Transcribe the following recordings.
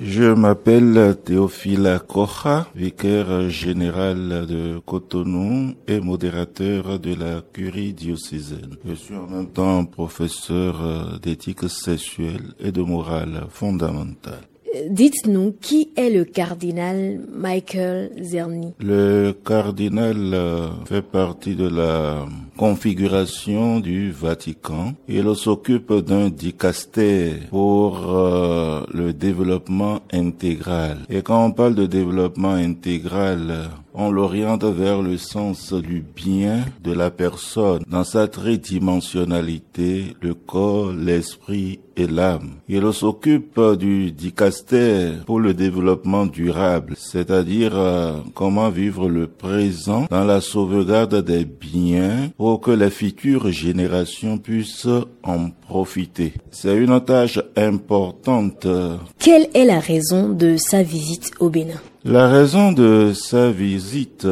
Je m'appelle Théophile Kocha, vicaire général de Cotonou et modérateur de la curie diocésaine. Je suis en même temps professeur d'éthique sexuelle et de morale fondamentale. Dites-nous qui est le cardinal Michael Zerny Le cardinal euh, fait partie de la configuration du Vatican. Il s'occupe d'un dicaster pour euh, le développement intégral. Et quand on parle de développement intégral, on l'oriente vers le sens du bien de la personne dans sa tridimensionnalité, le corps, l'esprit et l'âme. Il s'occupe du dicaster pour le développement durable, c'est-à-dire euh, comment vivre le présent dans la sauvegarde des biens pour que les futures générations puissent en profiter. C'est une tâche importante. Quelle est la raison de sa visite au Bénin? La raison de sa visite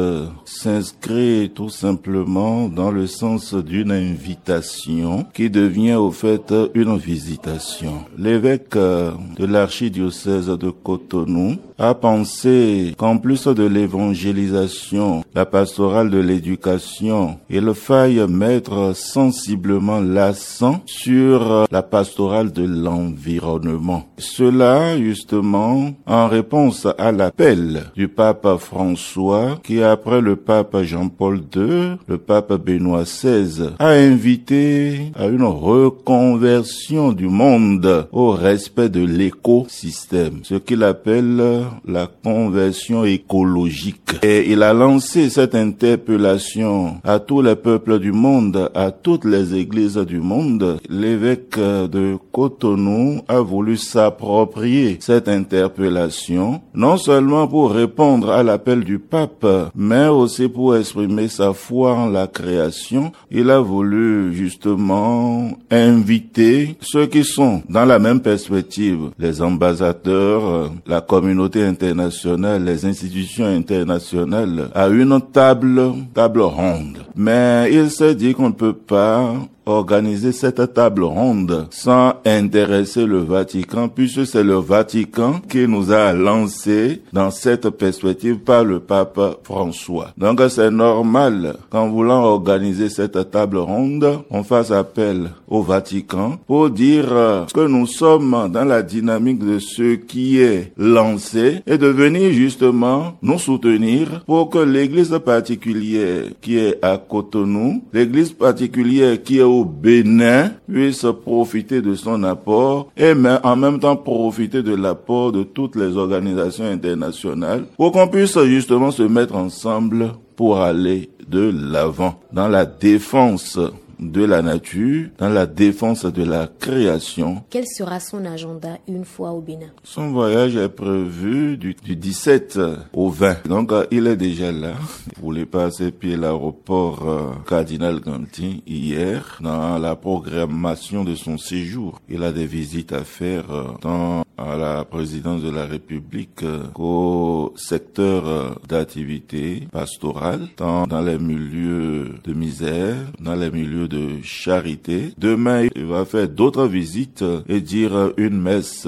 s'inscrit tout simplement dans le sens d'une invitation qui devient au fait une visitation. L'évêque de l'archidiocèse de Cotonou a pensé qu'en plus de l'évangélisation, la pastorale de l'éducation, il faille mettre sensiblement l'accent sur la pastorale de l'environnement. Cela, justement, en réponse à l'appel du pape François, qui après le pape Jean-Paul II, le pape Benoît XVI, a invité à une reconversion du monde au respect de l'écosystème, ce qu'il appelle la conversion écologique. Et il a lancé cette interpellation à tous les peuples du monde, à toutes les églises du monde. L'évêque de Cotonou a voulu s'approprier cette interpellation, non seulement pour répondre à l'appel du pape, mais aussi pour exprimer sa foi en la création. Il a voulu justement inviter ceux qui sont dans la même perspective, les ambassadeurs, la communauté internationale, les institutions internationales à une table, table ronde. Mais il s'est dit qu'on ne peut pas organiser cette table ronde sans intéresser le Vatican, puisque c'est le Vatican qui nous a lancé dans cette perspective par le pape François. Donc c'est normal qu'en voulant organiser cette table ronde, on fasse appel au Vatican pour dire que nous sommes dans la dynamique de ce qui est lancé et de venir justement nous soutenir pour que l'église particulière qui est à Cotonou, l'église particulière qui est au Bénin puisse profiter de son apport et en même temps profiter de l'apport de toutes les organisations internationales pour qu'on puisse justement se mettre ensemble pour aller de l'avant dans la défense de la nature, dans la défense de la création. Quel sera son agenda une fois au Bénin? Son voyage est prévu du, 17 au 20. Donc euh, il est déjà là. Il voulait passer pied l'aéroport euh, Cardinal Gantin hier dans la programmation de son séjour. Il a des visites à faire euh, dans à la présidence de la République qu'au secteur d'activité pastorale, tant dans les milieux de misère, dans les milieux de charité. Demain, il va faire d'autres visites et dire une messe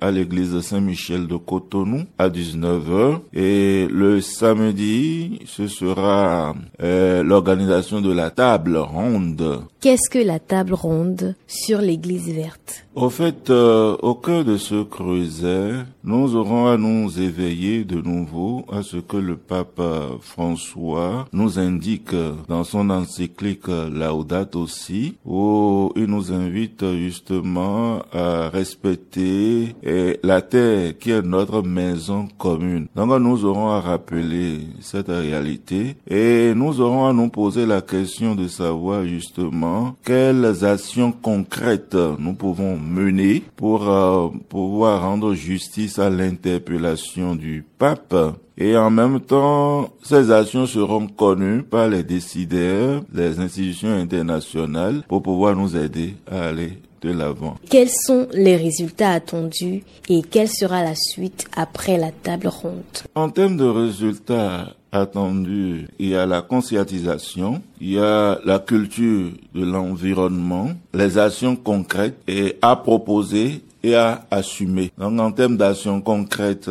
à l'église Saint-Michel de Cotonou à 19h. Et le samedi, ce sera euh, l'organisation de la table ronde. Qu'est-ce que la table ronde sur l'église verte? Au fait, euh, au cœur de ce creuset, nous aurons à nous éveiller de nouveau à ce que le pape François nous indique dans son encyclique Laudato aussi, où il nous invite justement à respecter la terre qui est notre maison commune. Donc nous aurons à rappeler cette réalité et nous aurons à nous poser la question de savoir justement quelles actions concrètes nous pouvons mener pour euh, pouvoir rendre justice à l'interpellation du pape et en même temps, ces actions seront connues par les décideurs, les institutions internationales pour pouvoir nous aider à aller de l'avant. Quels sont les résultats attendus et quelle sera la suite après la table ronde? En termes de résultats, attendu. Il y a la conscientisation, il y a la culture de l'environnement, les actions concrètes et à proposer et à assumer. Donc en termes d'actions concrètes,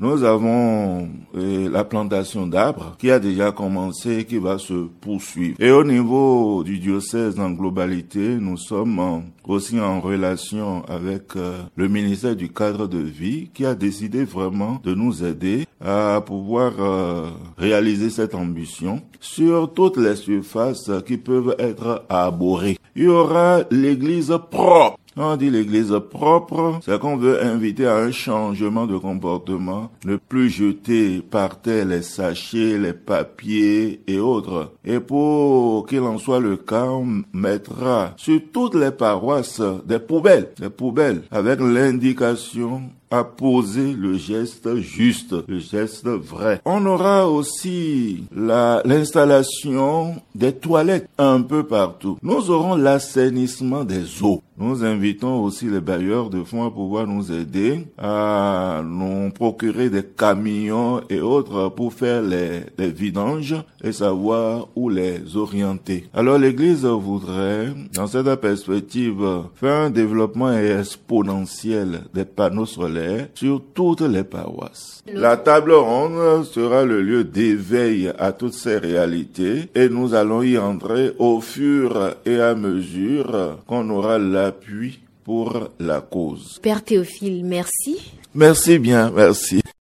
nous avons euh, la plantation d'arbres qui a déjà commencé et qui va se poursuivre. Et au niveau du diocèse en globalité, nous sommes aussi en relation avec euh, le ministère du cadre de vie qui a décidé vraiment de nous aider à pouvoir euh, réaliser cette ambition sur toutes les surfaces qui peuvent être arborées. Il y aura l'église propre on dit l'église propre, c'est qu'on veut inviter à un changement de comportement, ne plus jeter par terre les sachets, les papiers et autres. Et pour qu'il en soit le cas, on mettra sur toutes les paroisses des poubelles, des poubelles avec l'indication à poser le geste juste, le geste vrai. On aura aussi l'installation des toilettes un peu partout. Nous aurons l'assainissement des eaux. Nous invitons aussi les bailleurs de fonds à pouvoir nous aider à nous procurer des camions et autres pour faire les, les vidanges et savoir où les orienter. Alors l'Église voudrait, dans cette perspective, faire un développement exponentiel des panneaux solaires sur toutes les paroisses. La table ronde sera le lieu d'éveil à toutes ces réalités et nous allons y entrer au fur et à mesure qu'on aura la appui pour la cause. Père Théophile, merci. Merci bien, merci.